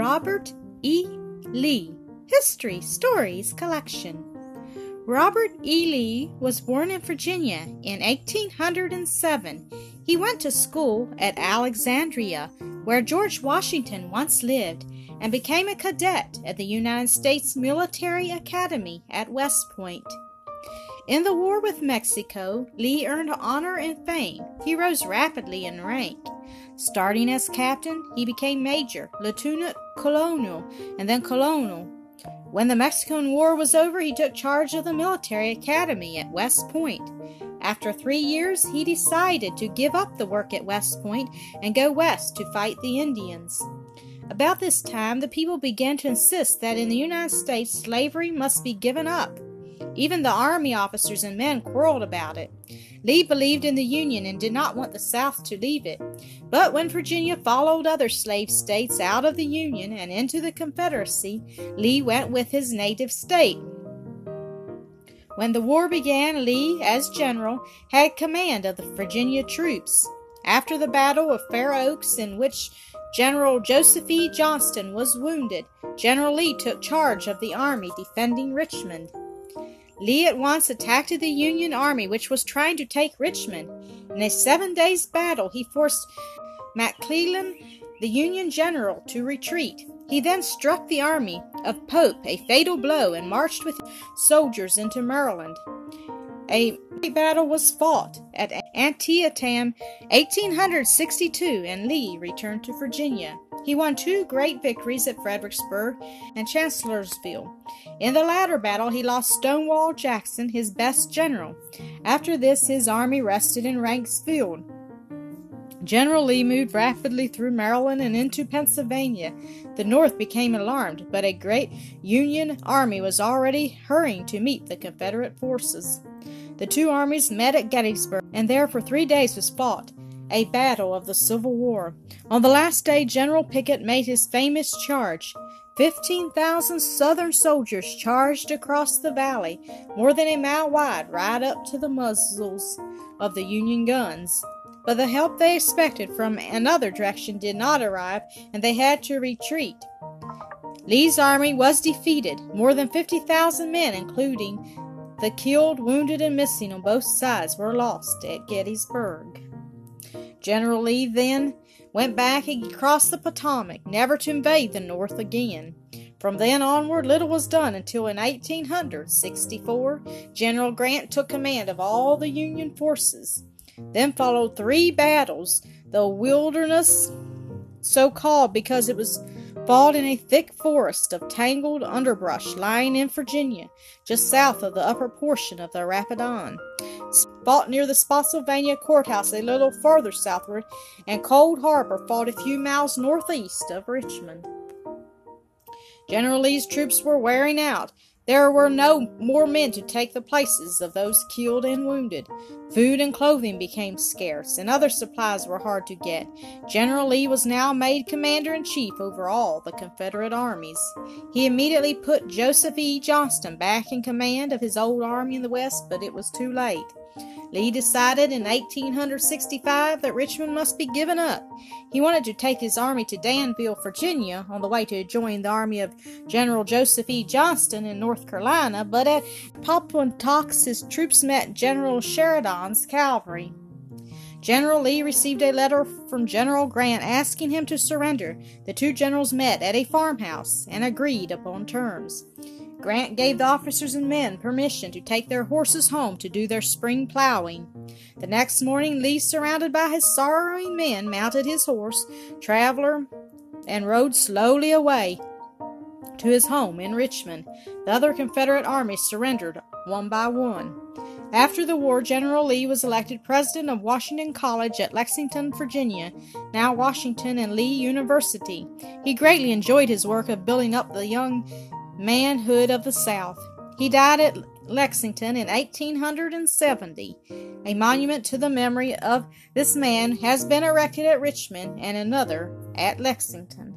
Robert E. Lee History Stories Collection. Robert E. Lee was born in Virginia in 1807. He went to school at Alexandria, where George Washington once lived, and became a cadet at the United States Military Academy at West Point. In the war with Mexico, Lee earned honor and fame. He rose rapidly in rank. Starting as captain, he became major, lieutenant colonel, and then colonel. When the Mexican War was over, he took charge of the military academy at West Point. After three years, he decided to give up the work at West Point and go west to fight the Indians. About this time, the people began to insist that in the United States slavery must be given up. Even the army officers and men quarreled about it. Lee believed in the Union and did not want the South to leave it. But when Virginia followed other slave states out of the Union and into the Confederacy, Lee went with his native state. When the war began, Lee, as general, had command of the Virginia troops. After the Battle of Fair Oaks, in which General Joseph E. Johnston was wounded, General Lee took charge of the army defending Richmond. Lee at once attacked the Union army, which was trying to take Richmond. In a seven days' battle, he forced McClellan, the Union general, to retreat. He then struck the army of Pope a fatal blow and marched with soldiers into Maryland. A battle was fought at Antietam 1862 and Lee returned to Virginia. He won two great victories at Fredericksburg and Chancellorsville. In the latter battle, he lost Stonewall Jackson, his best general. After this, his army rested in Ranks Field. General Lee moved rapidly through Maryland and into Pennsylvania. The North became alarmed, but a great Union army was already hurrying to meet the Confederate forces. The two armies met at Gettysburg, and there for three days was fought a battle of the Civil War. On the last day, General Pickett made his famous charge. Fifteen thousand Southern soldiers charged across the valley, more than a mile wide, right up to the muzzles of the Union guns. But the help they expected from another direction did not arrive, and they had to retreat. Lee's army was defeated. More than 50,000 men, including the killed, wounded, and missing on both sides, were lost at Gettysburg. General Lee then went back across the Potomac, never to invade the North again. From then onward, little was done until in 1864, General Grant took command of all the Union forces. Then followed three battles, the Wilderness, so called because it was fought in a thick forest of tangled underbrush lying in Virginia, just south of the upper portion of the Rapidan. Fought near the Spotsylvania courthouse a little farther southward, and Cold Harbor fought a few miles northeast of Richmond. General Lee's troops were wearing out. There were no more men to take the places of those killed and wounded. Food and clothing became scarce, and other supplies were hard to get. General Lee was now made commander in chief over all the Confederate armies. He immediately put Joseph E. Johnston back in command of his old army in the West, but it was too late. Lee decided in 1865 that Richmond must be given up. He wanted to take his army to Danville, Virginia, on the way to join the army of General Joseph E. Johnston in North Carolina, but at Appomattox his troops met General Sheridan's cavalry. General Lee received a letter from General Grant asking him to surrender. The two generals met at a farmhouse and agreed upon terms. Grant gave the officers and men permission to take their horses home to do their spring plowing. The next morning, Lee, surrounded by his sorrowing men, mounted his horse, Traveler, and rode slowly away to his home in Richmond. The other Confederate armies surrendered one by one. After the war, General Lee was elected president of Washington College at Lexington, Virginia, now Washington and Lee University. He greatly enjoyed his work of building up the young manhood of the South. He died at Lexington in 1870. A monument to the memory of this man has been erected at Richmond and another at Lexington.